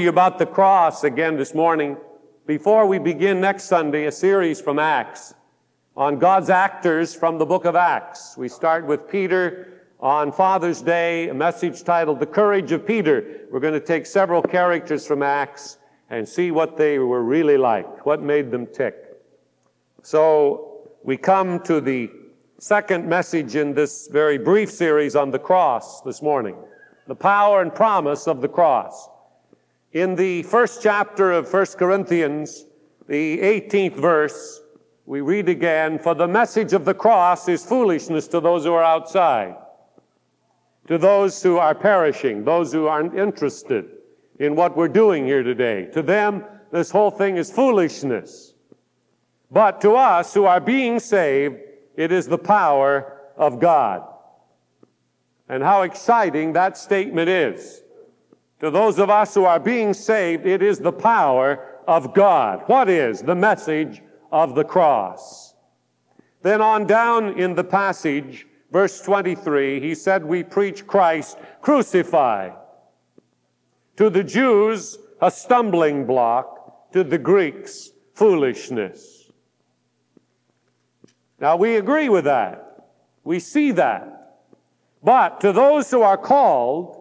you about the cross again this morning before we begin next Sunday a series from Acts on God's actors from the book of Acts. We start with Peter on Father's Day, a message titled The Courage of Peter. We're going to take several characters from Acts and see what they were really like, what made them tick. So we come to the second message in this very brief series on the cross this morning the power and promise of the cross. In the first chapter of 1 Corinthians, the 18th verse, we read again, For the message of the cross is foolishness to those who are outside, to those who are perishing, those who aren't interested in what we're doing here today. To them, this whole thing is foolishness. But to us who are being saved, it is the power of God. And how exciting that statement is. To those of us who are being saved, it is the power of God. What is the message of the cross? Then on down in the passage, verse 23, he said, We preach Christ crucified. To the Jews, a stumbling block. To the Greeks, foolishness. Now we agree with that. We see that. But to those who are called,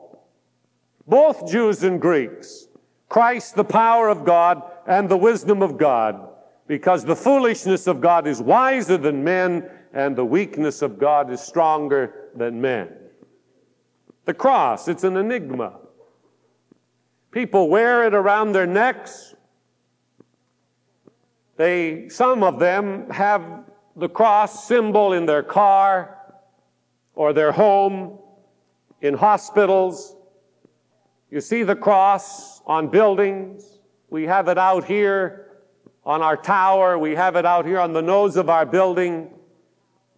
both Jews and Greeks, Christ, the power of God and the wisdom of God, because the foolishness of God is wiser than men, and the weakness of God is stronger than men. The cross, it's an enigma. People wear it around their necks. They, some of them have the cross symbol in their car or their home, in hospitals, you see the cross on buildings. We have it out here on our tower. We have it out here on the nose of our building.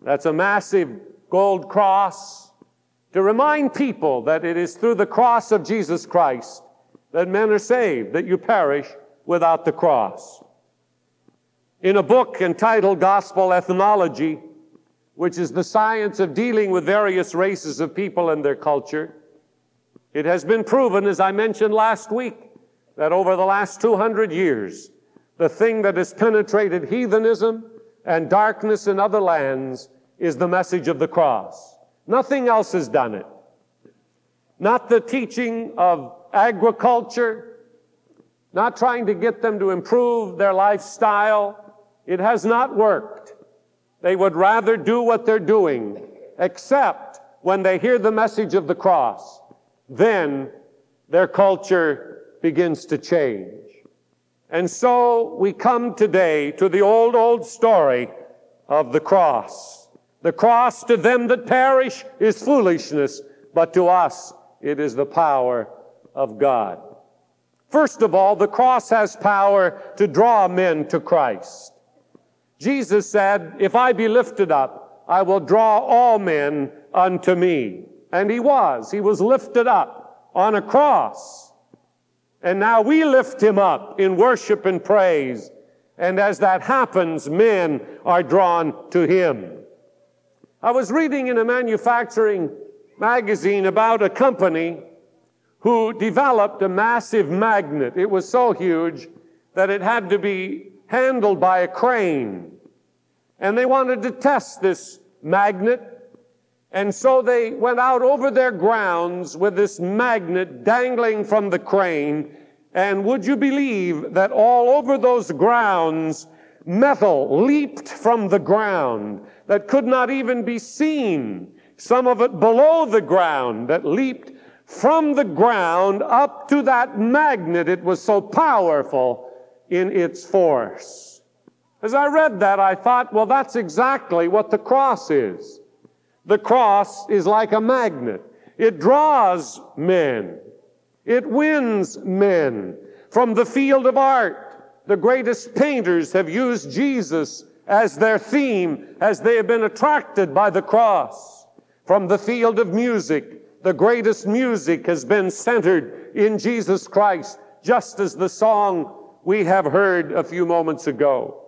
That's a massive gold cross to remind people that it is through the cross of Jesus Christ that men are saved, that you perish without the cross. In a book entitled Gospel Ethnology, which is the science of dealing with various races of people and their culture, it has been proven, as I mentioned last week, that over the last 200 years, the thing that has penetrated heathenism and darkness in other lands is the message of the cross. Nothing else has done it. Not the teaching of agriculture, not trying to get them to improve their lifestyle. It has not worked. They would rather do what they're doing, except when they hear the message of the cross then their culture begins to change. And so we come today to the old, old story of the cross. The cross to them that perish is foolishness, but to us it is the power of God. First of all, the cross has power to draw men to Christ. Jesus said, If I be lifted up, I will draw all men unto me. And he was. He was lifted up on a cross. And now we lift him up in worship and praise. And as that happens, men are drawn to him. I was reading in a manufacturing magazine about a company who developed a massive magnet. It was so huge that it had to be handled by a crane. And they wanted to test this magnet and so they went out over their grounds with this magnet dangling from the crane. And would you believe that all over those grounds, metal leaped from the ground that could not even be seen. Some of it below the ground that leaped from the ground up to that magnet. It was so powerful in its force. As I read that, I thought, well, that's exactly what the cross is. The cross is like a magnet. It draws men. It wins men. From the field of art, the greatest painters have used Jesus as their theme as they have been attracted by the cross. From the field of music, the greatest music has been centered in Jesus Christ, just as the song we have heard a few moments ago.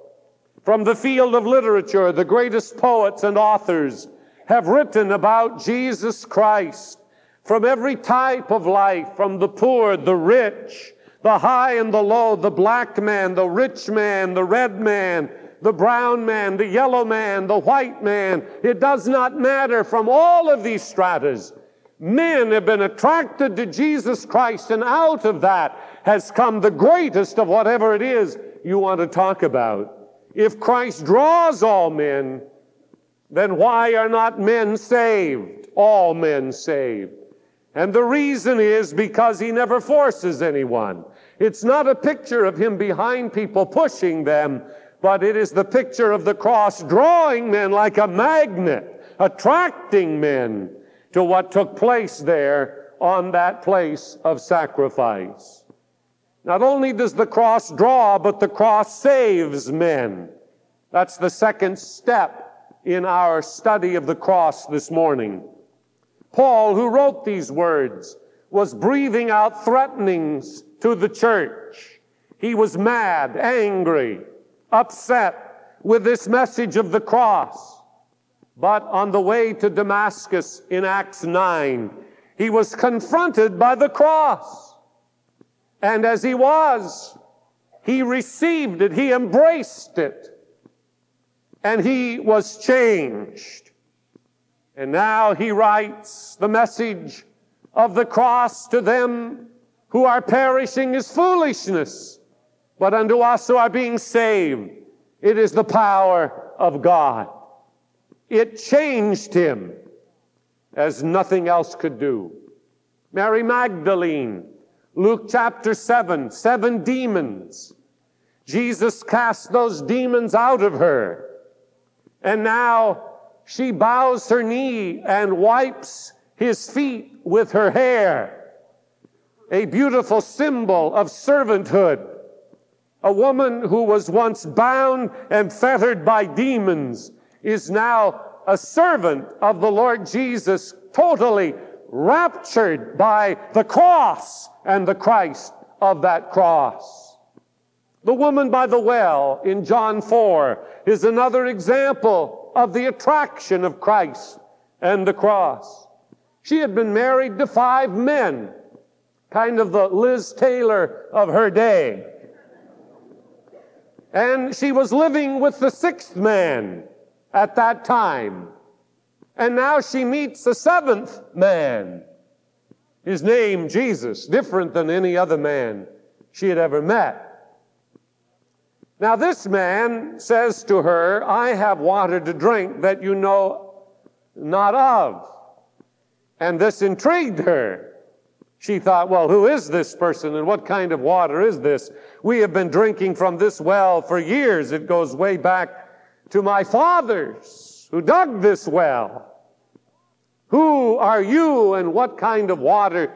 From the field of literature, the greatest poets and authors have written about Jesus Christ from every type of life, from the poor, the rich, the high and the low, the black man, the rich man, the red man, the brown man, the yellow man, the white man. It does not matter from all of these stratas. Men have been attracted to Jesus Christ, and out of that has come the greatest of whatever it is you want to talk about. If Christ draws all men, then why are not men saved? All men saved. And the reason is because he never forces anyone. It's not a picture of him behind people pushing them, but it is the picture of the cross drawing men like a magnet, attracting men to what took place there on that place of sacrifice. Not only does the cross draw, but the cross saves men. That's the second step in our study of the cross this morning. Paul, who wrote these words, was breathing out threatenings to the church. He was mad, angry, upset with this message of the cross. But on the way to Damascus in Acts 9, he was confronted by the cross. And as he was, he received it, he embraced it, and he was changed. And now he writes the message of the cross to them who are perishing is foolishness, but unto us who are being saved, it is the power of God. It changed him as nothing else could do. Mary Magdalene, Luke chapter 7, seven demons. Jesus cast those demons out of her. And now she bows her knee and wipes his feet with her hair. A beautiful symbol of servanthood. A woman who was once bound and fettered by demons is now a servant of the Lord Jesus, totally raptured by the cross and the Christ of that cross. The woman by the well in John 4 is another example of the attraction of Christ and the cross. She had been married to five men, kind of the Liz Taylor of her day. And she was living with the sixth man at that time. And now she meets the seventh man. His name, Jesus, different than any other man she had ever met. Now, this man says to her, I have water to drink that you know not of. And this intrigued her. She thought, well, who is this person and what kind of water is this? We have been drinking from this well for years. It goes way back to my fathers who dug this well. Who are you and what kind of water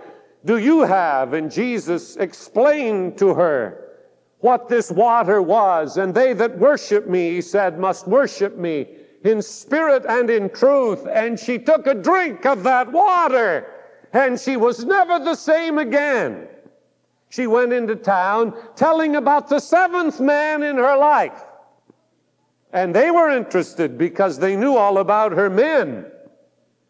do you have? And Jesus explained to her what this water was. And they that worship me, he said, must worship me in spirit and in truth. And she took a drink of that water, and she was never the same again. She went into town telling about the seventh man in her life. And they were interested because they knew all about her men.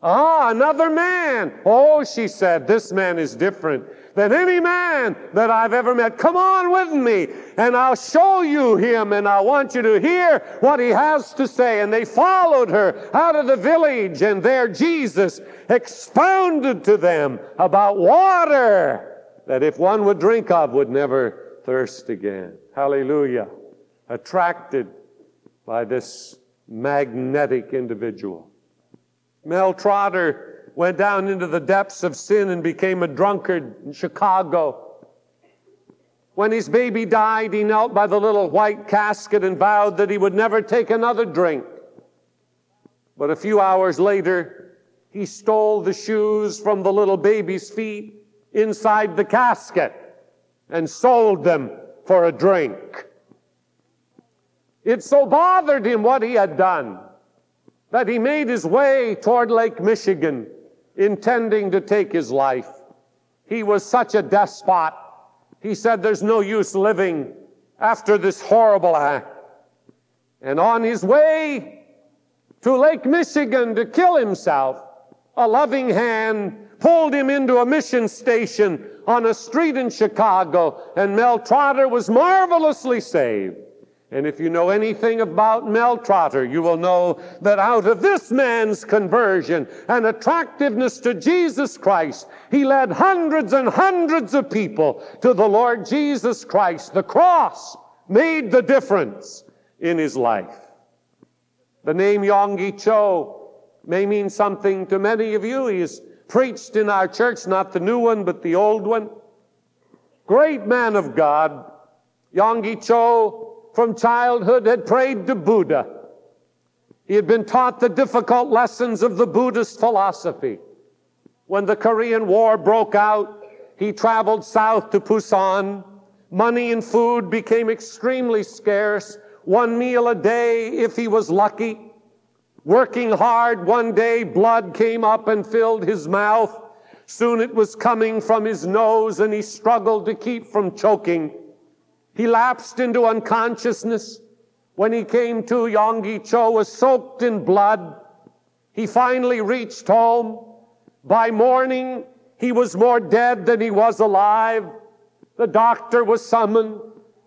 Ah, another man. Oh, she said, this man is different than any man that I've ever met. Come on with me and I'll show you him and I want you to hear what he has to say. And they followed her out of the village and there Jesus expounded to them about water that if one would drink of would never thirst again. Hallelujah. Attracted by this magnetic individual. Mel Trotter went down into the depths of sin and became a drunkard in Chicago. When his baby died, he knelt by the little white casket and vowed that he would never take another drink. But a few hours later, he stole the shoes from the little baby's feet inside the casket and sold them for a drink. It so bothered him what he had done that he made his way toward Lake Michigan intending to take his life. He was such a despot. He said, There's no use living after this horrible act. And on his way to Lake Michigan to kill himself, a loving hand pulled him into a mission station on a street in Chicago, and Mel Trotter was marvelously saved. And if you know anything about Mel Trotter, you will know that out of this man's conversion and attractiveness to Jesus Christ, he led hundreds and hundreds of people to the Lord Jesus Christ. The cross made the difference in his life. The name Yonggi Cho may mean something to many of you. He is preached in our church, not the new one, but the old one. Great man of God, Yonggi Cho from childhood had prayed to Buddha. He had been taught the difficult lessons of the Buddhist philosophy. When the Korean War broke out, he traveled south to Pusan. Money and food became extremely scarce. One meal a day if he was lucky. Working hard, one day blood came up and filled his mouth. Soon it was coming from his nose and he struggled to keep from choking. He lapsed into unconsciousness. When he came to, Yonggi Cho was soaked in blood. He finally reached home. By morning, he was more dead than he was alive. The doctor was summoned.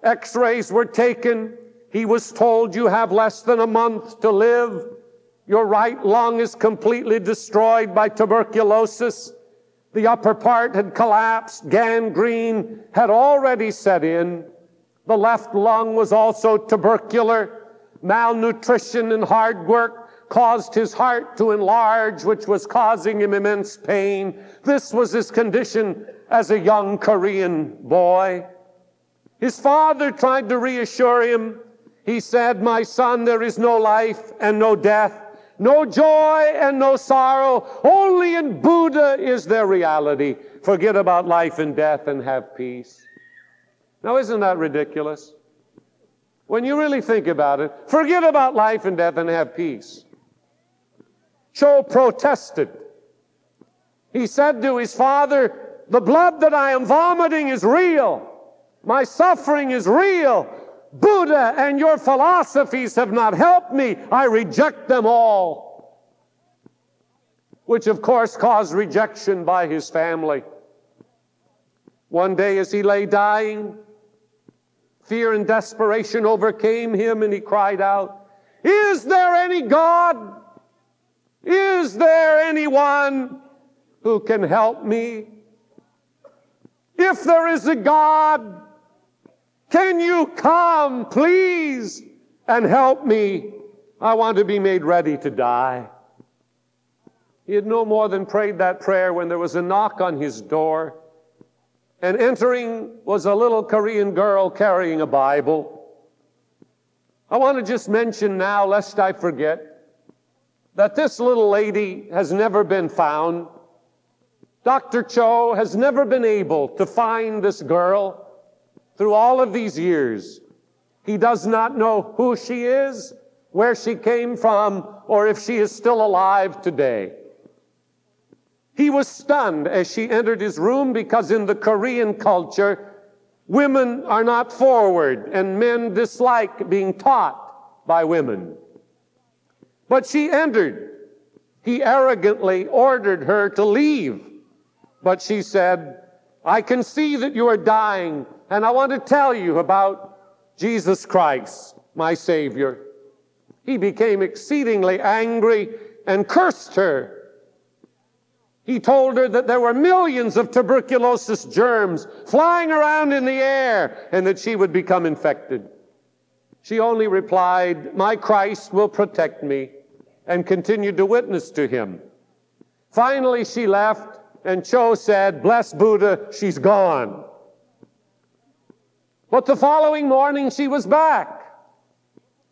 X-rays were taken. He was told you have less than a month to live. Your right lung is completely destroyed by tuberculosis. The upper part had collapsed. Gangrene had already set in. The left lung was also tubercular. Malnutrition and hard work caused his heart to enlarge, which was causing him immense pain. This was his condition as a young Korean boy. His father tried to reassure him. He said, My son, there is no life and no death, no joy and no sorrow. Only in Buddha is there reality. Forget about life and death and have peace. Now, isn't that ridiculous? When you really think about it, forget about life and death and have peace. Cho protested. He said to his father, The blood that I am vomiting is real. My suffering is real. Buddha and your philosophies have not helped me. I reject them all. Which, of course, caused rejection by his family. One day, as he lay dying, Fear and desperation overcame him, and he cried out, Is there any God? Is there anyone who can help me? If there is a God, can you come, please, and help me? I want to be made ready to die. He had no more than prayed that prayer when there was a knock on his door. And entering was a little Korean girl carrying a Bible. I want to just mention now, lest I forget, that this little lady has never been found. Dr. Cho has never been able to find this girl through all of these years. He does not know who she is, where she came from, or if she is still alive today. He was stunned as she entered his room because in the Korean culture, women are not forward and men dislike being taught by women. But she entered. He arrogantly ordered her to leave. But she said, I can see that you are dying, and I want to tell you about Jesus Christ, my Savior. He became exceedingly angry and cursed her he told her that there were millions of tuberculosis germs flying around in the air and that she would become infected. She only replied, My Christ will protect me, and continued to witness to him. Finally, she left, and Cho said, Bless Buddha, she's gone. But the following morning, she was back.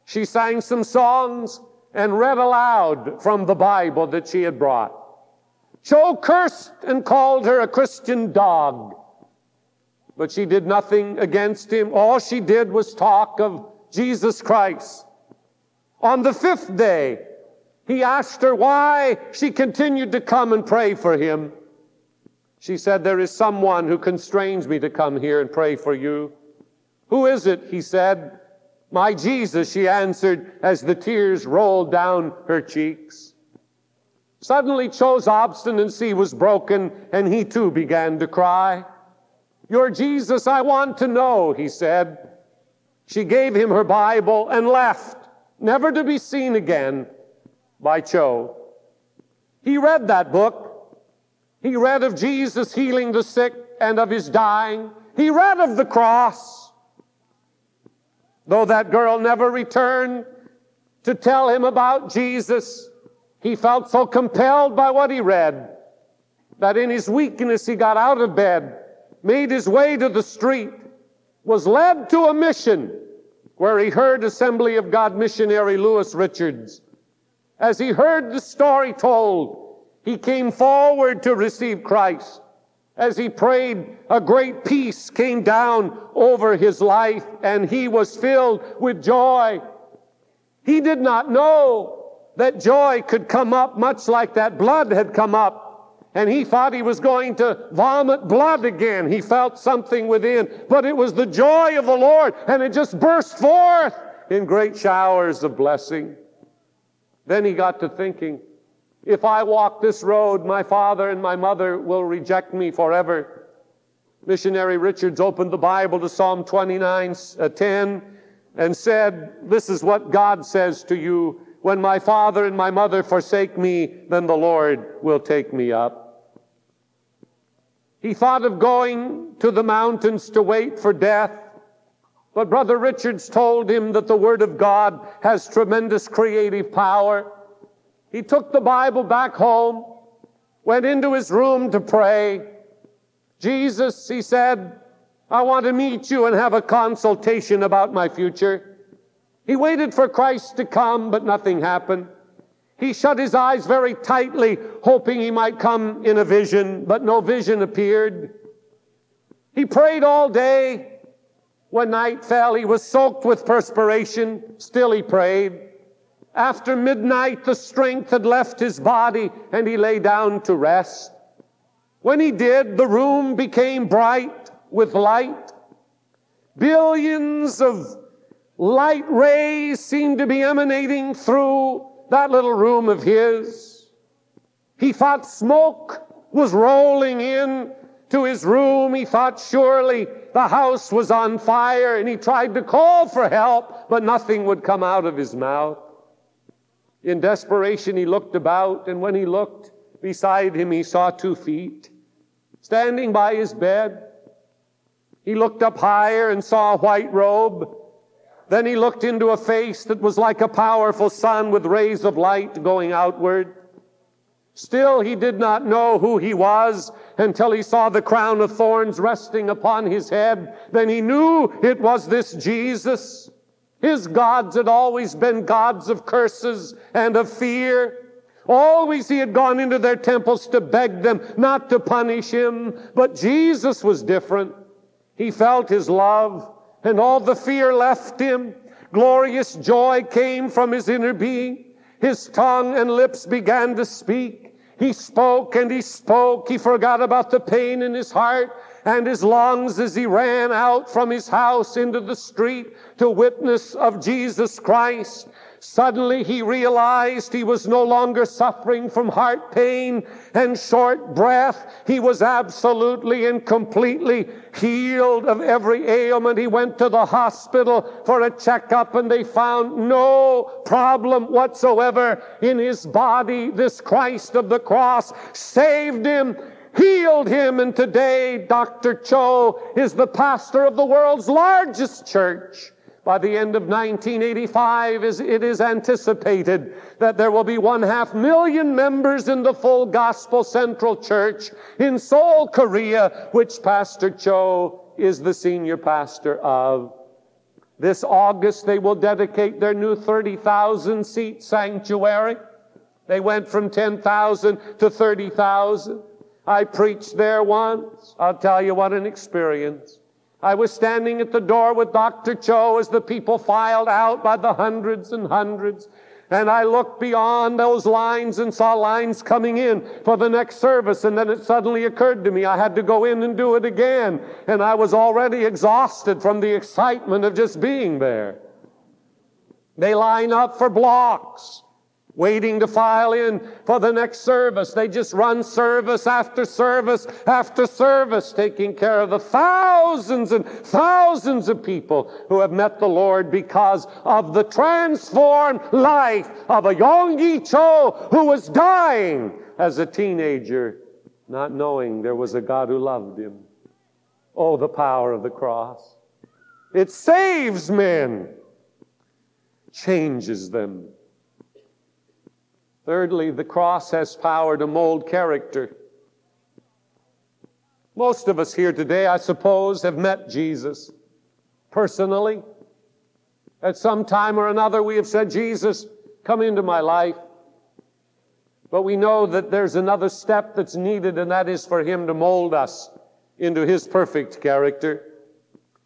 She sang some songs and read aloud from the Bible that she had brought. Cho cursed and called her a Christian dog. But she did nothing against him. All she did was talk of Jesus Christ. On the fifth day, he asked her why she continued to come and pray for him. She said, There is someone who constrains me to come here and pray for you. Who is it? He said. My Jesus, she answered as the tears rolled down her cheeks. Suddenly, Cho's obstinacy was broken, and he too began to cry. Your Jesus, I want to know, he said. She gave him her Bible and left, never to be seen again by Cho. He read that book. He read of Jesus healing the sick and of his dying. He read of the cross. Though that girl never returned to tell him about Jesus, he felt so compelled by what he read that in his weakness he got out of bed, made his way to the street, was led to a mission where he heard Assembly of God missionary Lewis Richards. As he heard the story told, he came forward to receive Christ. As he prayed, a great peace came down over his life and he was filled with joy. He did not know that joy could come up much like that blood had come up. And he thought he was going to vomit blood again. He felt something within, but it was the joy of the Lord and it just burst forth in great showers of blessing. Then he got to thinking, if I walk this road, my father and my mother will reject me forever. Missionary Richards opened the Bible to Psalm 29, uh, 10, and said, This is what God says to you. When my father and my mother forsake me, then the Lord will take me up. He thought of going to the mountains to wait for death. But Brother Richards told him that the Word of God has tremendous creative power. He took the Bible back home, went into his room to pray. Jesus, he said, I want to meet you and have a consultation about my future. He waited for Christ to come, but nothing happened. He shut his eyes very tightly, hoping he might come in a vision, but no vision appeared. He prayed all day. When night fell, he was soaked with perspiration. Still he prayed. After midnight, the strength had left his body and he lay down to rest. When he did, the room became bright with light. Billions of light rays seemed to be emanating through that little room of his. He thought smoke was rolling in to his room. He thought surely the house was on fire and he tried to call for help, but nothing would come out of his mouth. In desperation, he looked about, and when he looked beside him, he saw two feet standing by his bed. He looked up higher and saw a white robe. Then he looked into a face that was like a powerful sun with rays of light going outward. Still, he did not know who he was until he saw the crown of thorns resting upon his head. Then he knew it was this Jesus. His gods had always been gods of curses and of fear. Always he had gone into their temples to beg them not to punish him. But Jesus was different. He felt his love and all the fear left him. Glorious joy came from his inner being. His tongue and lips began to speak. He spoke and he spoke. He forgot about the pain in his heart and his lungs as he ran out from his house into the street to witness of Jesus Christ. Suddenly he realized he was no longer suffering from heart pain and short breath. He was absolutely and completely healed of every ailment. He went to the hospital for a checkup and they found no problem whatsoever in his body. This Christ of the cross saved him healed him. And today, Dr. Cho is the pastor of the world's largest church. By the end of 1985, it is anticipated that there will be one half million members in the Full Gospel Central Church in Seoul, Korea, which Pastor Cho is the senior pastor of. This August, they will dedicate their new 30,000 seat sanctuary. They went from 10,000 to 30,000. I preached there once. I'll tell you what an experience. I was standing at the door with Dr. Cho as the people filed out by the hundreds and hundreds. And I looked beyond those lines and saw lines coming in for the next service. And then it suddenly occurred to me I had to go in and do it again. And I was already exhausted from the excitement of just being there. They line up for blocks. Waiting to file in for the next service. They just run service after service after service, taking care of the thousands and thousands of people who have met the Lord because of the transformed life of a Yonggi Cho who was dying as a teenager, not knowing there was a God who loved him. Oh, the power of the cross. It saves men, changes them Thirdly, the cross has power to mold character. Most of us here today, I suppose, have met Jesus personally. At some time or another, we have said, Jesus, come into my life. But we know that there's another step that's needed, and that is for Him to mold us into His perfect character.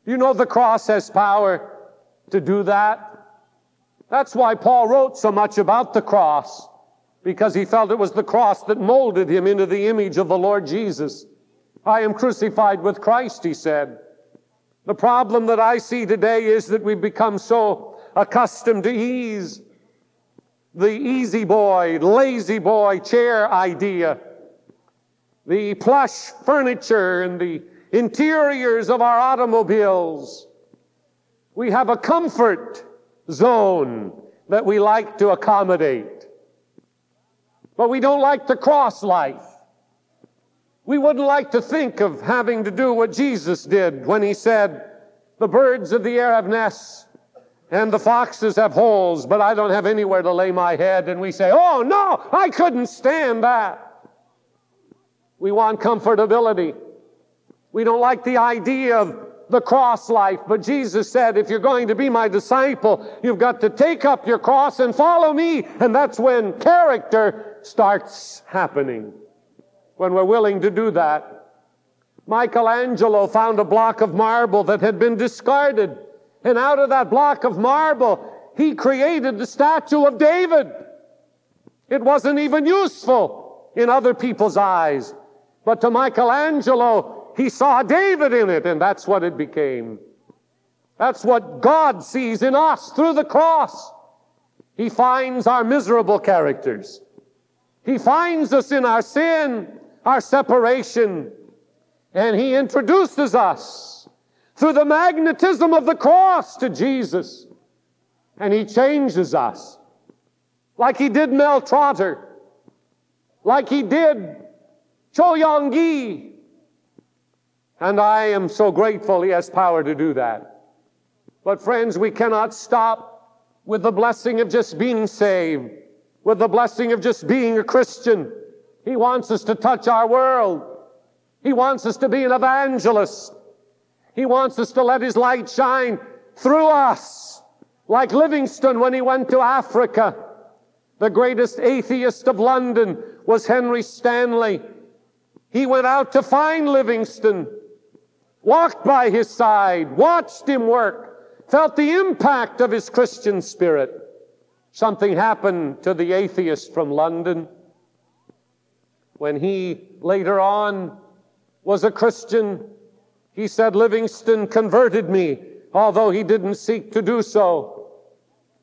You know, the cross has power to do that. That's why Paul wrote so much about the cross because he felt it was the cross that molded him into the image of the Lord Jesus. I am crucified with Christ, he said. The problem that I see today is that we've become so accustomed to ease. The easy boy, lazy boy chair idea. The plush furniture and the interiors of our automobiles. We have a comfort zone that we like to accommodate. But we don't like the cross life. We wouldn't like to think of having to do what Jesus did when he said, The birds of the air have nests and the foxes have holes, but I don't have anywhere to lay my head. And we say, Oh, no, I couldn't stand that. We want comfortability. We don't like the idea of the cross life. But Jesus said, if you're going to be my disciple, you've got to take up your cross and follow me. And that's when character starts happening. When we're willing to do that. Michelangelo found a block of marble that had been discarded. And out of that block of marble, he created the statue of David. It wasn't even useful in other people's eyes. But to Michelangelo, he saw David in it, and that's what it became. That's what God sees in us through the cross. He finds our miserable characters. He finds us in our sin, our separation, and He introduces us through the magnetism of the cross to Jesus. And He changes us. Like He did Mel Trotter, like He did Cho Yong Gi, and I am so grateful He has power to do that. But friends, we cannot stop with the blessing of just being saved, with the blessing of just being a Christian. He wants us to touch our world. He wants us to be an evangelist. He wants us to let His light shine through us. Like Livingstone when he went to Africa. The greatest atheist of London was Henry Stanley. He went out to find Livingstone walked by his side, watched him work, felt the impact of his Christian spirit. Something happened to the atheist from London when he later on was a Christian. He said, Livingstone converted me, although he didn't seek to do so.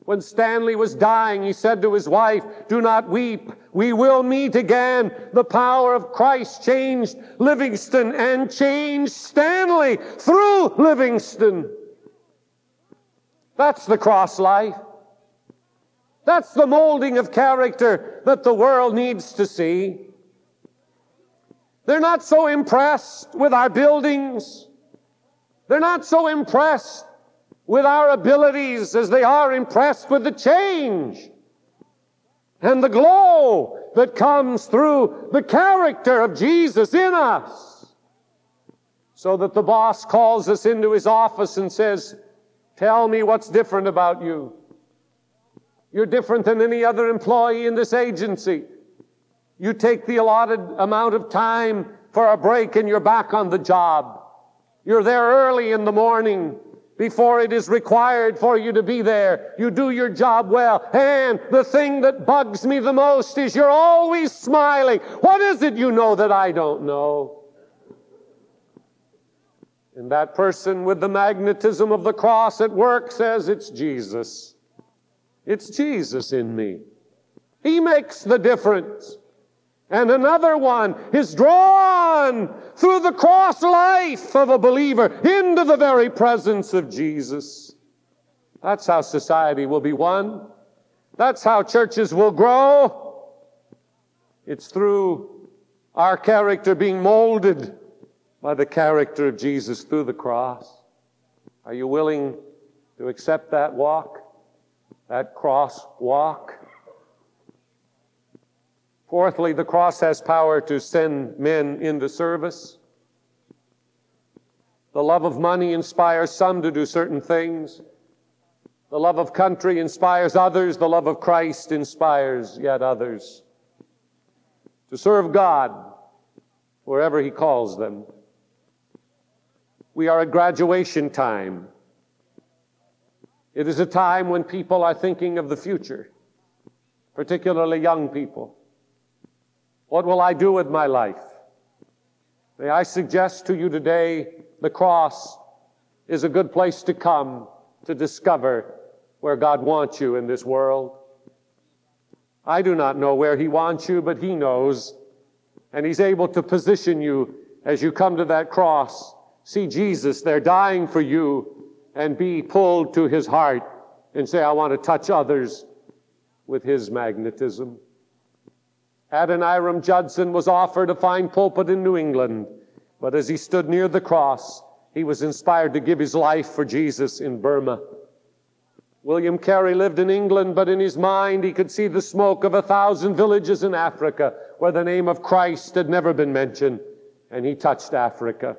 When Stanley was dying, he said to his wife, Do not weep. We will meet again. The power of Christ changed Livingstone and changed Stanley through Livingstone. That's the cross life. That's the molding of character that the world needs to see. They're not so impressed with our buildings. They're not so impressed with our abilities as they are impressed with the change and the glow that comes through the character of Jesus in us. So that the boss calls us into his office and says, Tell me what's different about you. You're different than any other employee in this agency. You take the allotted amount of time for a break and you're back on the job. You're there early in the morning before it is required for you to be there. You do your job well. And the thing that bugs me the most is you're always smiling. What is it you know that I don't know? And that person with the magnetism of the cross at work says, It's Jesus. It's Jesus in me. He makes the difference. And another one is drawn through the cross life of a believer into the very presence of Jesus. That's how society will be won. That's how churches will grow. It's through our character being molded by the character of Jesus through the cross. Are you willing to accept that walk, that cross walk? Fourthly, the cross has power to send men into service. The love of money inspires some to do certain things. The love of country inspires others. The love of Christ inspires yet others to serve God wherever He calls them. We are at graduation time. It is a time when people are thinking of the future, particularly young people. What will I do with my life? May I suggest to you today the cross is a good place to come to discover where God wants you in this world. I do not know where He wants you, but He knows. And He's able to position you as you come to that cross. See Jesus there dying for you and be pulled to His heart and say, I want to touch others with His magnetism. Adoniram Judson was offered a fine pulpit in New England, but as he stood near the cross, he was inspired to give his life for Jesus in Burma. William Carey lived in England, but in his mind he could see the smoke of a thousand villages in Africa where the name of Christ had never been mentioned, and he touched Africa.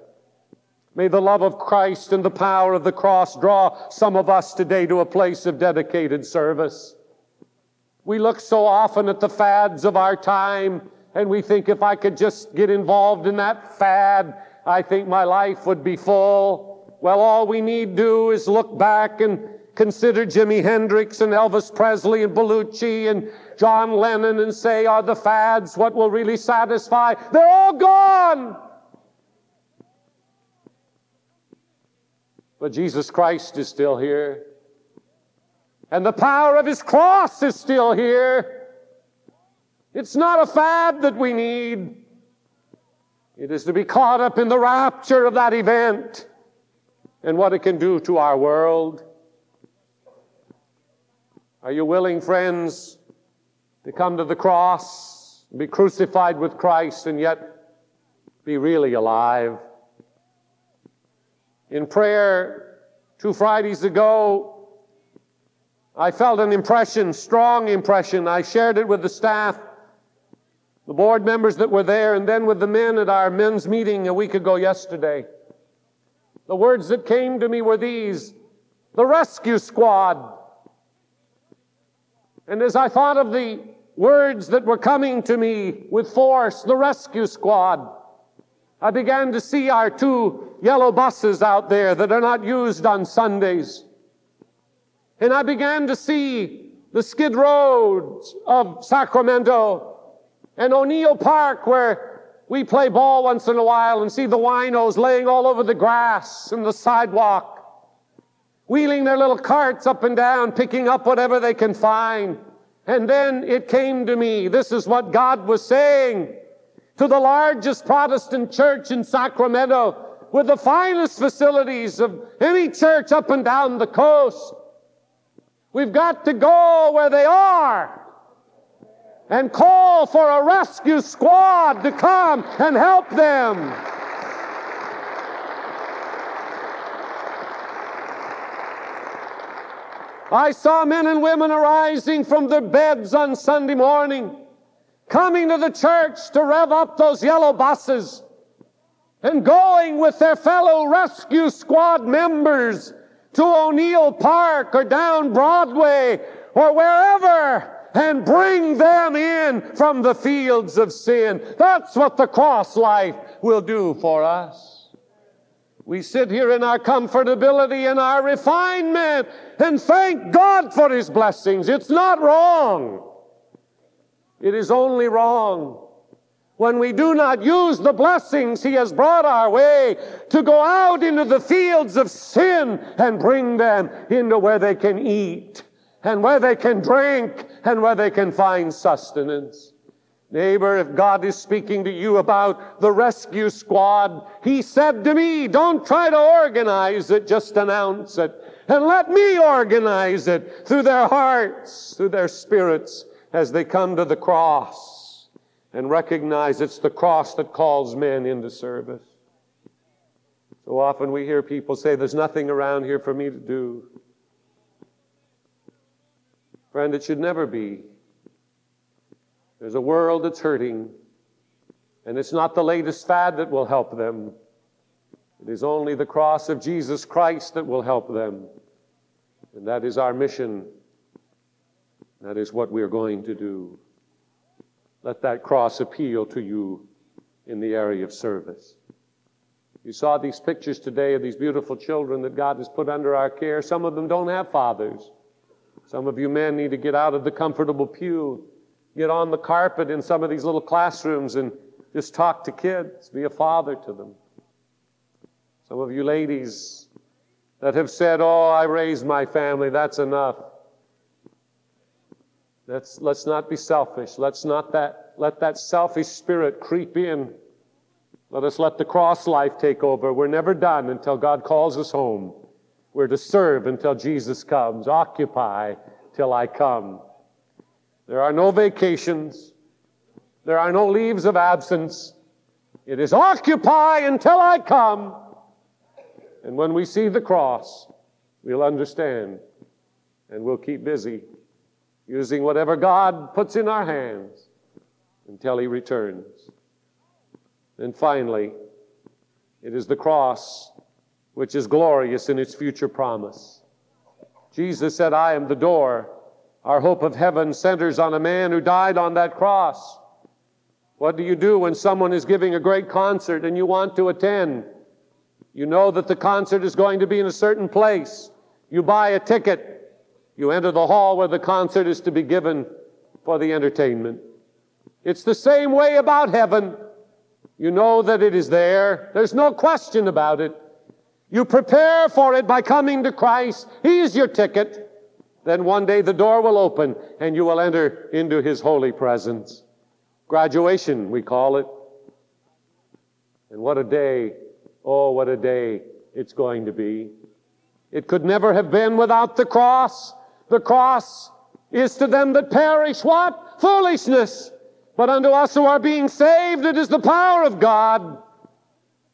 May the love of Christ and the power of the cross draw some of us today to a place of dedicated service. We look so often at the fads of our time and we think if I could just get involved in that fad, I think my life would be full. Well, all we need do is look back and consider Jimi Hendrix and Elvis Presley and Belushi and John Lennon and say, are the fads what will really satisfy? They're all gone. But Jesus Christ is still here. And the power of his cross is still here. It's not a fad that we need. It is to be caught up in the rapture of that event and what it can do to our world. Are you willing, friends, to come to the cross, be crucified with Christ, and yet be really alive? In prayer two Fridays ago, I felt an impression, strong impression. I shared it with the staff, the board members that were there, and then with the men at our men's meeting a week ago yesterday. The words that came to me were these the rescue squad. And as I thought of the words that were coming to me with force, the rescue squad, I began to see our two yellow buses out there that are not used on Sundays. And I began to see the skid roads of Sacramento and O'Neill Park where we play ball once in a while and see the winos laying all over the grass and the sidewalk, wheeling their little carts up and down, picking up whatever they can find. And then it came to me, this is what God was saying to the largest Protestant church in Sacramento with the finest facilities of any church up and down the coast. We've got to go where they are and call for a rescue squad to come and help them. I saw men and women arising from their beds on Sunday morning, coming to the church to rev up those yellow buses and going with their fellow rescue squad members to O'Neill Park or down Broadway or wherever and bring them in from the fields of sin. That's what the cross life will do for us. We sit here in our comfortability and our refinement and thank God for His blessings. It's not wrong. It is only wrong when we do not use the blessings He has brought our way to go out into the fields of sin and bring them into where they can eat and where they can drink and where they can find sustenance. Neighbor, if God is speaking to you about the rescue squad, He said to me, don't try to organize it, just announce it. And let me organize it through their hearts, through their spirits, as they come to the cross and recognize it's the cross that calls men into service. So often we hear people say, There's nothing around here for me to do. Friend, it should never be. There's a world that's hurting, and it's not the latest fad that will help them. It is only the cross of Jesus Christ that will help them. And that is our mission. That is what we're going to do. Let that cross appeal to you in the area of service. You saw these pictures today of these beautiful children that God has put under our care. Some of them don't have fathers. Some of you men need to get out of the comfortable pew, get on the carpet in some of these little classrooms and just talk to kids, be a father to them. Some of you ladies that have said, Oh, I raised my family, that's enough. Let's, let's not be selfish. Let's not that, let that selfish spirit creep in. Let us let the cross life take over. We're never done until God calls us home. We're to serve until Jesus comes, occupy till I come. There are no vacations, there are no leaves of absence. It is occupy until I come. And when we see the cross, we'll understand and we'll keep busy using whatever God puts in our hands until He returns. And finally, it is the cross which is glorious in its future promise. Jesus said, I am the door. Our hope of heaven centers on a man who died on that cross. What do you do when someone is giving a great concert and you want to attend? You know that the concert is going to be in a certain place. You buy a ticket. You enter the hall where the concert is to be given for the entertainment. It's the same way about heaven. You know that it is there. There's no question about it. You prepare for it by coming to Christ. He's your ticket. Then one day the door will open and you will enter into His holy presence. Graduation, we call it. And what a day, oh, what a day it's going to be. It could never have been without the cross. The cross is to them that perish what? Foolishness. But unto us who are being saved, it is the power of God.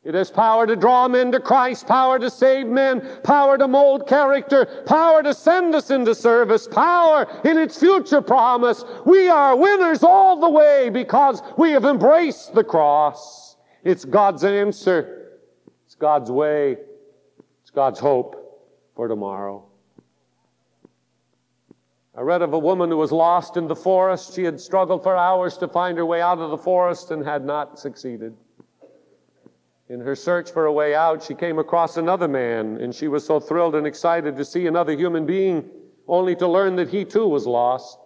It has power to draw men to Christ, power to save men, power to mold character, power to send us into service, power in its future promise. We are winners all the way because we have embraced the cross. It's God's answer. It's God's way. It's God's hope for tomorrow. I read of a woman who was lost in the forest. She had struggled for hours to find her way out of the forest and had not succeeded. In her search for a way out, she came across another man, and she was so thrilled and excited to see another human being, only to learn that he too was lost.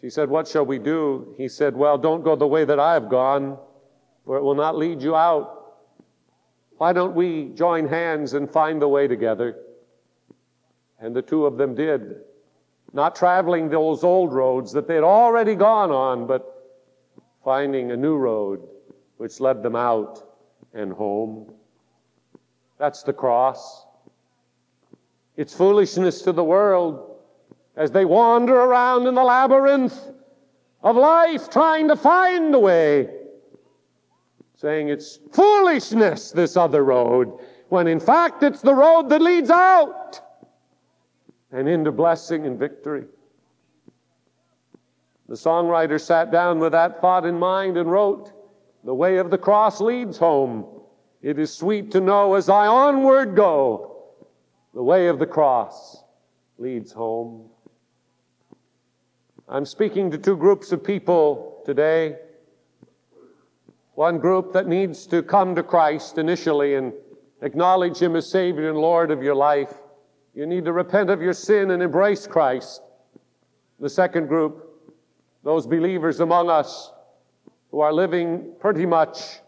She said, What shall we do? He said, Well, don't go the way that I have gone, for it will not lead you out. Why don't we join hands and find the way together? And the two of them did. Not traveling those old roads that they had already gone on, but finding a new road which led them out and home. That's the cross. It's foolishness to the world as they wander around in the labyrinth of life trying to find a way, saying it's foolishness, this other road, when in fact it's the road that leads out and into blessing and victory. The songwriter sat down with that thought in mind and wrote, The way of the cross leads home. It is sweet to know as I onward go, the way of the cross leads home. I'm speaking to two groups of people today. One group that needs to come to Christ initially and acknowledge Him as Savior and Lord of your life. You need to repent of your sin and embrace Christ. The second group those believers among us who are living pretty much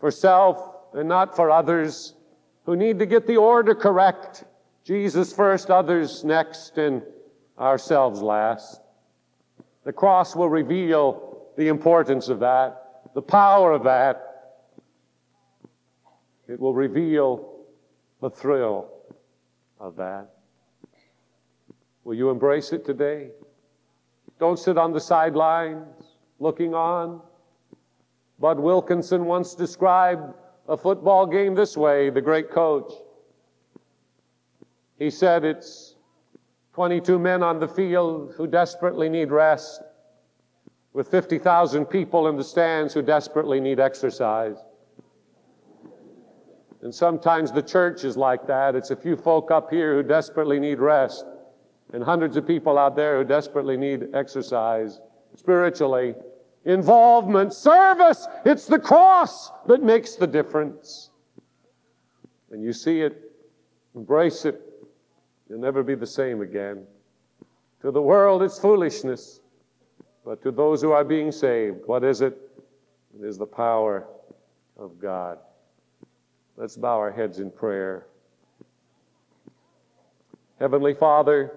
for self and not for others, who need to get the order correct Jesus first, others next, and ourselves last. The cross will reveal the importance of that, the power of that. It will reveal the thrill of that. Will you embrace it today? Don't sit on the sidelines looking on. Bud Wilkinson once described a football game this way, the great coach. He said it's 22 men on the field who desperately need rest, with 50,000 people in the stands who desperately need exercise. And sometimes the church is like that. It's a few folk up here who desperately need rest, and hundreds of people out there who desperately need exercise spiritually. Involvement, service, it's the cross that makes the difference. And you see it, embrace it, you'll never be the same again. To the world, it's foolishness. But to those who are being saved, what is it? It is the power of God. Let's bow our heads in prayer. Heavenly Father,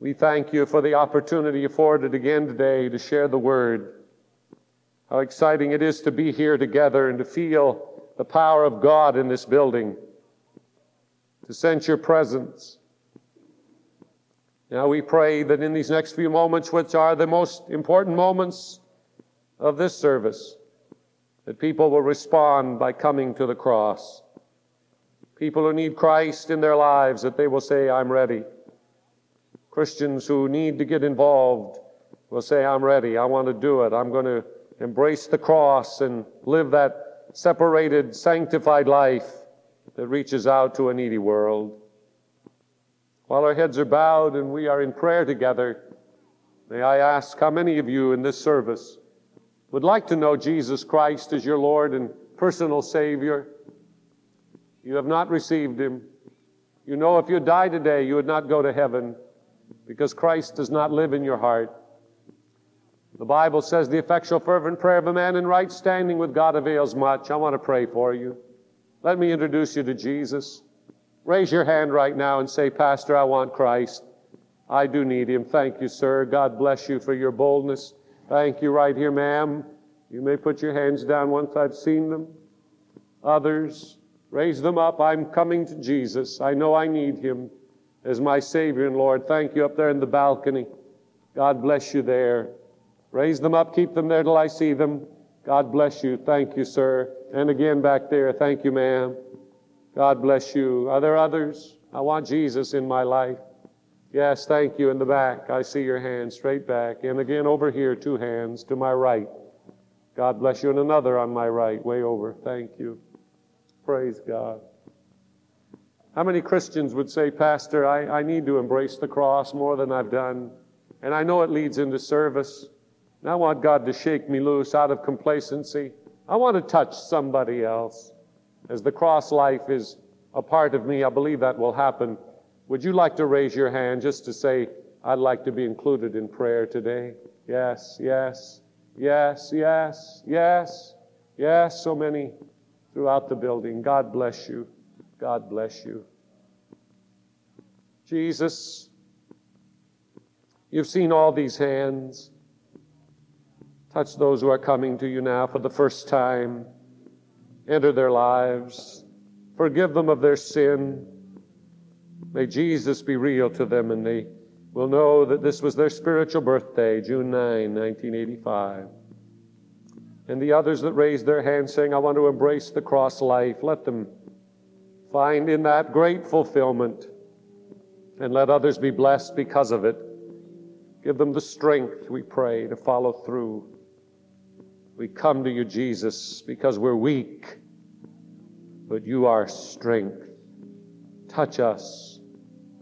we thank you for the opportunity afforded again today to share the word. How exciting it is to be here together and to feel the power of God in this building, to sense your presence. Now we pray that in these next few moments, which are the most important moments of this service, that people will respond by coming to the cross. People who need Christ in their lives, that they will say, I'm ready. Christians who need to get involved will say, I'm ready. I want to do it. I'm going to embrace the cross and live that separated, sanctified life that reaches out to a needy world. While our heads are bowed and we are in prayer together, may I ask how many of you in this service would like to know Jesus Christ as your Lord and personal Savior? You have not received Him. You know if you die today, you would not go to heaven because Christ does not live in your heart. The Bible says the effectual, fervent prayer of a man in right standing with God avails much. I want to pray for you. Let me introduce you to Jesus. Raise your hand right now and say, Pastor, I want Christ. I do need him. Thank you, sir. God bless you for your boldness. Thank you, right here, ma'am. You may put your hands down once I've seen them. Others, raise them up. I'm coming to Jesus. I know I need him as my Savior and Lord. Thank you up there in the balcony. God bless you there. Raise them up, keep them there till I see them. God bless you. Thank you, sir. And again back there. Thank you, ma'am. God bless you. Are there others? I want Jesus in my life. Yes, thank you in the back. I see your hand straight back. And again over here, two hands to my right. God bless you. And another on my right, way over. Thank you. Praise God. How many Christians would say, Pastor, I, I need to embrace the cross more than I've done? And I know it leads into service. And I want God to shake me loose out of complacency. I want to touch somebody else. As the cross life is a part of me, I believe that will happen. Would you like to raise your hand just to say, I'd like to be included in prayer today? Yes, yes, yes, yes, yes, yes, so many throughout the building. God bless you. God bless you. Jesus, you've seen all these hands. Touch those who are coming to you now for the first time. Enter their lives. Forgive them of their sin. May Jesus be real to them and they will know that this was their spiritual birthday, June 9, 1985. And the others that raised their hands saying, I want to embrace the cross life, let them Find in that great fulfillment and let others be blessed because of it. Give them the strength, we pray, to follow through. We come to you, Jesus, because we're weak, but you are strength. Touch us.